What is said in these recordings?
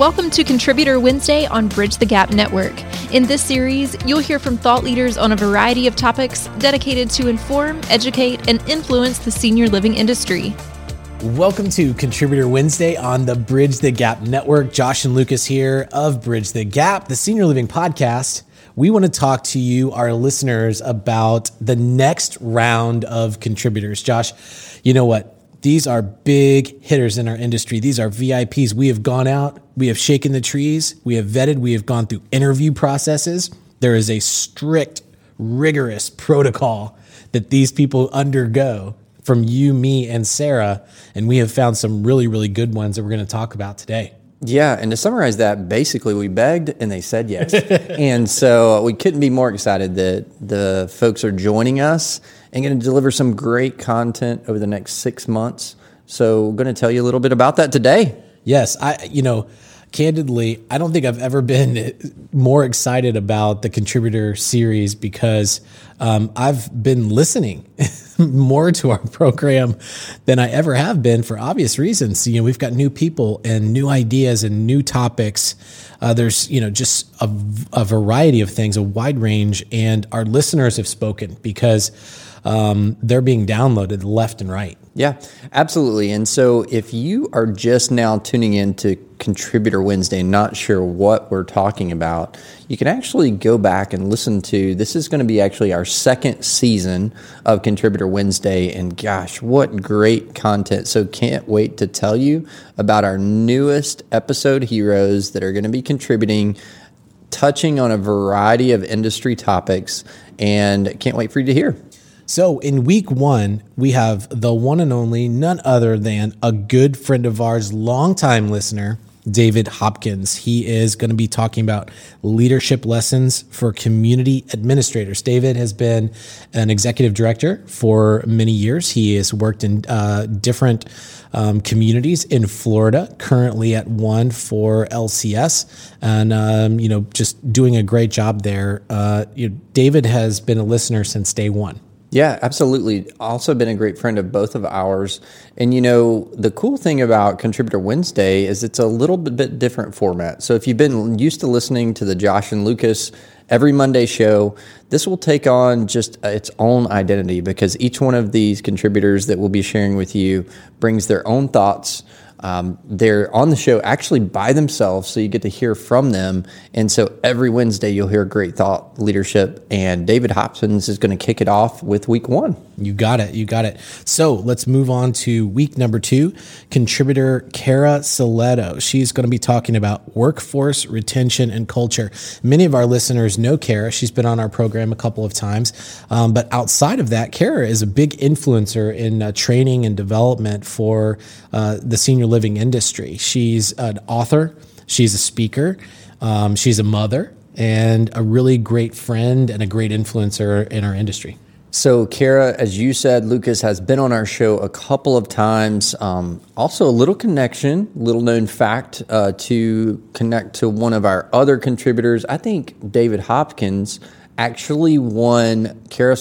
Welcome to Contributor Wednesday on Bridge the Gap Network. In this series, you'll hear from thought leaders on a variety of topics dedicated to inform, educate, and influence the senior living industry. Welcome to Contributor Wednesday on the Bridge the Gap Network. Josh and Lucas here of Bridge the Gap, the senior living podcast. We want to talk to you, our listeners, about the next round of contributors. Josh, you know what? These are big hitters in our industry. These are VIPs. We have gone out, we have shaken the trees, we have vetted, we have gone through interview processes. There is a strict, rigorous protocol that these people undergo from you, me, and Sarah. And we have found some really, really good ones that we're going to talk about today. Yeah, and to summarize that, basically we begged and they said yes. and so we couldn't be more excited that the folks are joining us and going to deliver some great content over the next six months. So, we're going to tell you a little bit about that today. Yes, I, you know, candidly, I don't think I've ever been more excited about the contributor series because um, I've been listening more to our program than I ever have been for obvious reasons. You know, we've got new people and new ideas and new topics. Uh, there's, you know, just a, a variety of things, a wide range, and our listeners have spoken because um, they're being downloaded left and right. Yeah, absolutely. And so if you are just now tuning in to Contributor Wednesday, and not sure what we're talking about, you can actually go back and listen to this is going to be actually our second season of Contributor Wednesday. And gosh, what great content. So can't wait to tell you about our newest episode heroes that are going to be contributing touching on a variety of industry topics and can't wait for you to hear. So in week one, we have the one and only, none other than a good friend of ours, longtime listener, David Hopkins. He is going to be talking about leadership lessons for community administrators. David has been an executive director for many years. He has worked in uh, different um, communities in Florida, currently at one for LCS, and um, you know just doing a great job there. Uh, you know, David has been a listener since day one. Yeah, absolutely. Also been a great friend of both of ours. And you know, the cool thing about Contributor Wednesday is it's a little bit different format. So if you've been used to listening to the Josh and Lucas every Monday show, this will take on just uh, its own identity because each one of these contributors that we'll be sharing with you brings their own thoughts um, they're on the show actually by themselves, so you get to hear from them. And so every Wednesday, you'll hear great thought leadership. And David Hopkins is going to kick it off with week one. You got it. You got it. So let's move on to week number two. Contributor Cara Silletto. She's going to be talking about workforce retention and culture. Many of our listeners know Cara. She's been on our program a couple of times. Um, but outside of that, Cara is a big influencer in uh, training and development for uh, the senior living industry. She's an author, she's a speaker, um, she's a mother, and a really great friend and a great influencer in our industry. So, Cara, as you said, Lucas has been on our show a couple of times. Um, also, a little connection, little known fact uh, to connect to one of our other contributors. I think David Hopkins actually won Cara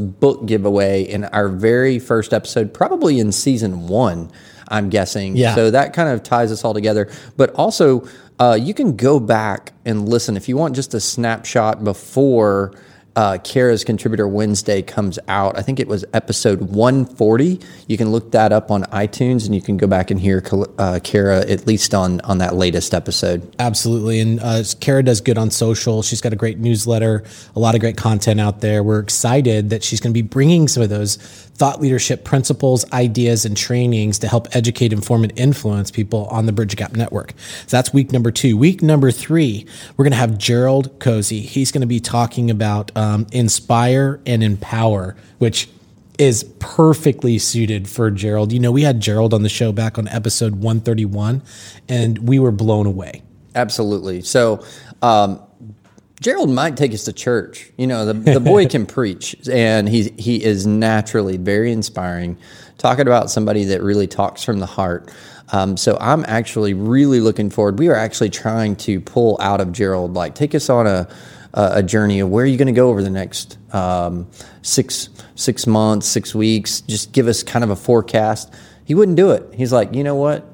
book giveaway in our very first episode, probably in season one. I'm guessing. Yeah. So that kind of ties us all together. But also, uh, you can go back and listen if you want just a snapshot before uh, Cara's Contributor Wednesday comes out. I think it was episode 140. You can look that up on iTunes and you can go back and hear uh, Cara at least on, on that latest episode. Absolutely. And uh, Cara does good on social. She's got a great newsletter, a lot of great content out there. We're excited that she's going to be bringing some of those thought leadership principles, ideas, and trainings to help educate, inform, and influence people on the Bridge Gap Network. So that's week number two. Week number three, we're going to have Jerald Cosey. He's going to be talking about um, inspire and empower, which is perfectly suited for Jerald. You know, we had Jerald on the show back on episode 131, and we were blown away. Absolutely. So, um, Jerald might take us to church. You know, the, the boy can preach, and he he is naturally very inspiring. Talking about somebody that really talks from the heart. Um, so I'm actually really looking forward. We are actually trying to pull out of Jerald, like take us on a a journey of where are you going to go over the next um, six six months, six weeks. Just give us kind of a forecast. He wouldn't do it. He's like, you know what?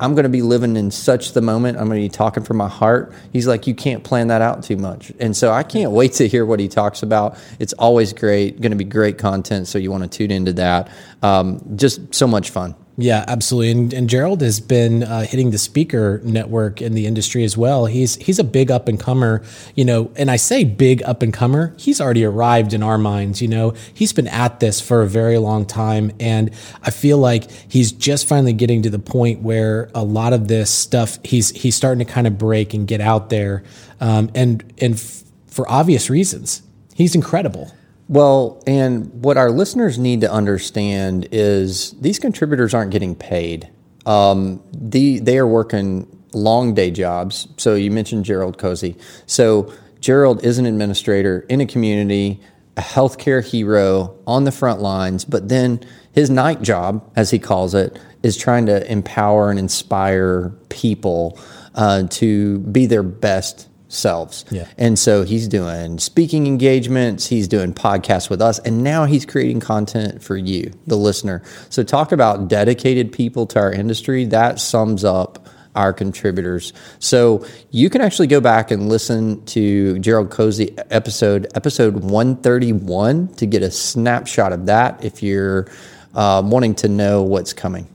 I'm going to be living in such the moment. I'm going to be talking from my heart. He's like, you can't plan that out too much. And so I can't wait to hear what he talks about. It's always great, going to be great content. So you want to tune into that. Um, just so much fun. Yeah, absolutely. And, and Jerald has been uh, hitting the speaker network in the industry as well. He's he's a big up and comer, you know. And I say big up and comer. He's already arrived in our minds. You know, he's been at this for a very long time, and I feel like he's just finally getting to the point where a lot of this stuff he's he's starting to kind of break and get out there, um, and and f- for obvious reasons. He's incredible. Well, and what our listeners need to understand is these contributors aren't getting paid. Um, the, they are working long day jobs. So you mentioned Jerald Cosey. So Jerald is an administrator in a community, a healthcare hero on the front lines, but then his night job, as he calls it, is trying to empower and inspire people uh, to be their best selves. Yeah. And so he's doing speaking engagements, he's doing podcasts with us, and now he's creating content for you, the listener. So talk about dedicated people to our industry. That sums up our contributors. So you can actually go back and listen to Jerald Cosey episode, episode 131, to get a snapshot of that if you're uh, wanting to know what's coming.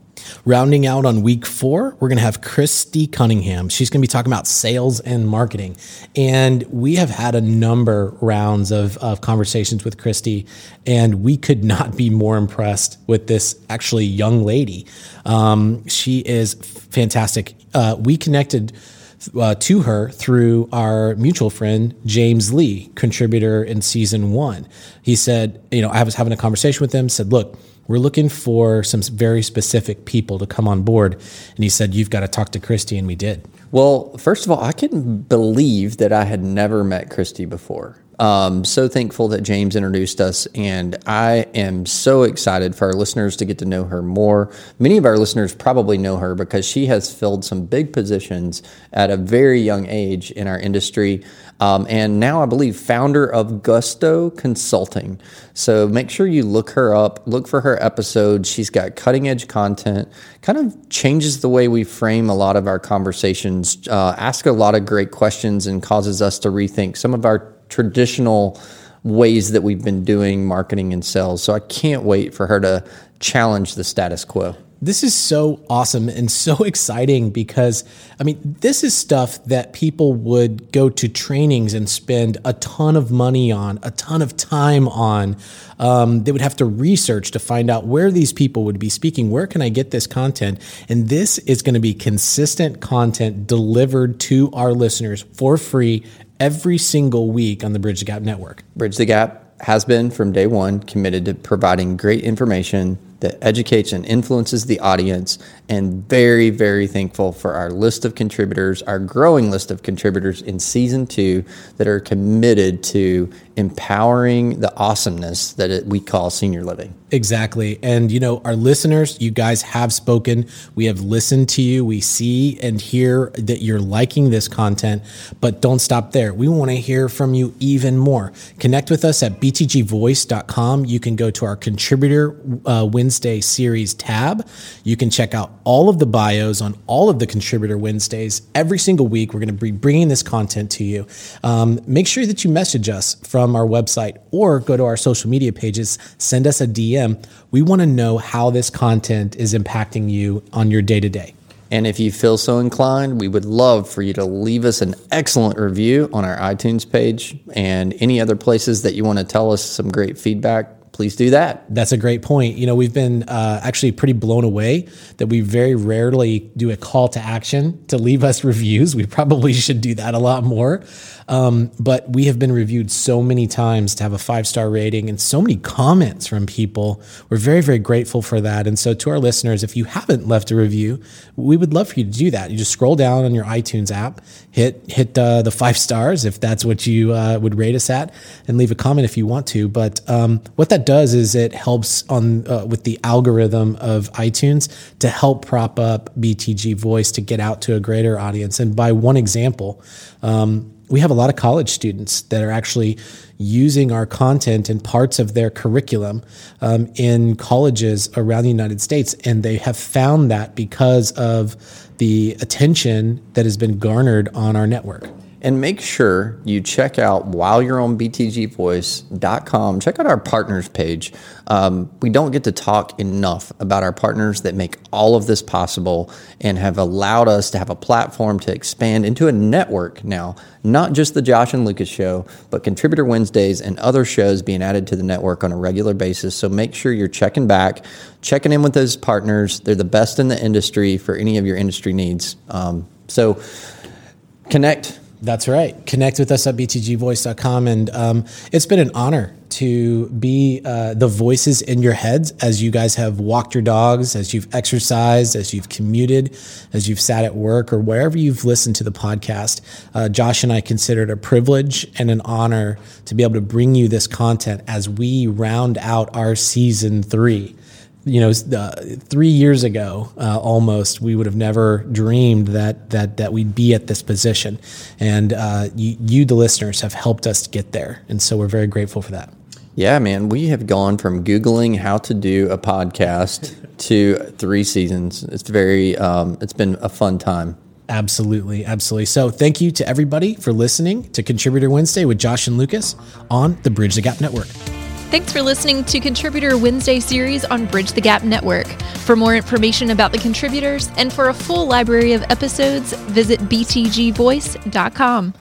Rounding out on week four, we're going to have Christy Cunningham. She's going to be talking about sales and marketing. And we have had a number rounds of, of conversations with Christy, and we could not be more impressed with this actually young lady. Um, she is fantastic. Uh, we connected. Uh, to her through our mutual friend James Lee, contributor in season one. He said, you know, I was having a conversation with him. Said, look, we're looking for some very specific people to come on board. And he said, You've got to talk to Christy. And we did. Well, first of all, I couldn't believe that I had never met Christy before. Um, so thankful that James introduced us, and I am so excited for our listeners to get to know her more. Many of our listeners probably know her because she has filled some big positions at a very young age in our industry, um, and now I believe founder of Gusto Consulting. So make sure you look her up, look for her episodes. She's got cutting edge content, kind of changes the way we frame a lot of our conversations, uh, ask a lot of great questions, and causes us to rethink some of our traditional ways that we've been doing marketing and sales. So I can't wait for her to challenge the status quo. This is so awesome and so exciting because, I mean, this is stuff that people would go to trainings and spend a ton of money on, a ton of time on. Um, they would have to research to find out where these people would be speaking. Where can I get this content? And this is going to be consistent content delivered to our listeners for free every single week on the Bridge the Gap network. Bridge the Gap has been from day one committed to providing great information that educates and influences the audience, and very, very thankful for our list of contributors, our growing list of contributors in season two that are committed to empowering the awesomeness that it, we call senior living. Exactly. And, you know, our listeners, you guys have spoken. We have listened to you. We see and hear that you're liking this content, but don't stop there. We want to hear from you even more. Connect with us at btgvoice.com. You can go to our contributor uh, Wednesday series tab. You can check out all of the bios on all of the contributor Wednesdays. Every single week, we're going to be bringing this content to you. Um, make sure that you message us from our website or go to our social media pages, send us a DM we want to know how this content is impacting you on your day to day. And if you feel so inclined, we would love for you to leave us an excellent review on our iTunes page and any other places that you want to tell us some great feedback please do that. That's a great point. You know, we've been uh, actually pretty blown away that we very rarely do a call to action to leave us reviews. We probably should do that a lot more. Um, but we have been reviewed so many times to have a five star rating and so many comments from people. We're very, very grateful for that. And so, to our listeners, if you haven't left a review, we would love for you to do that. You just scroll down on your iTunes app, hit hit uh, the five stars if that's what you uh, would rate us at, and leave a comment if you want to. But um, what that does is it helps on uh, with the algorithm of iTunes to help prop up BTG Voice to get out to a greater audience. And by one example, um, we have a lot of college students that are actually using our content and parts of their curriculum um, in colleges around the United States. And they have found that because of the attention that has been garnered on our network. And make sure you check out while you're on btgvoice.com. Check out our partners page. Um, we don't get to talk enough about our partners that make all of this possible and have allowed us to have a platform to expand into a network now, not just the Josh and Lucas show, but Contributor Wednesdays and other shows being added to the network on a regular basis. So make sure you're checking back, checking in with those partners. They're the best in the industry for any of your industry needs. Um, so connect that's right. Connect with us at btgvoice.com. And um, it's been an honor to be uh, the voices in your heads as you guys have walked your dogs, as you've exercised, as you've commuted, as you've sat at work, or wherever you've listened to the podcast. Uh, Josh and I consider it a privilege and an honor to be able to bring you this content as we round out our season three you know, uh, three years ago, uh, almost, we would have never dreamed that that that we'd be at this position, and uh, you, you, the listeners, have helped us get there, and so we're very grateful for that. Yeah, man, we have gone from googling how to do a podcast to three seasons. It's very, um, it's been a fun time. Absolutely, absolutely. So, thank you to everybody for listening to Contributor Wednesday with Josh and Lucas on the Bridge the Gap Network. Thanks for listening to Contributor Wednesday series on Bridge the Gap Network. For more information about the contributors and for a full library of episodes, visit btgvoice.com.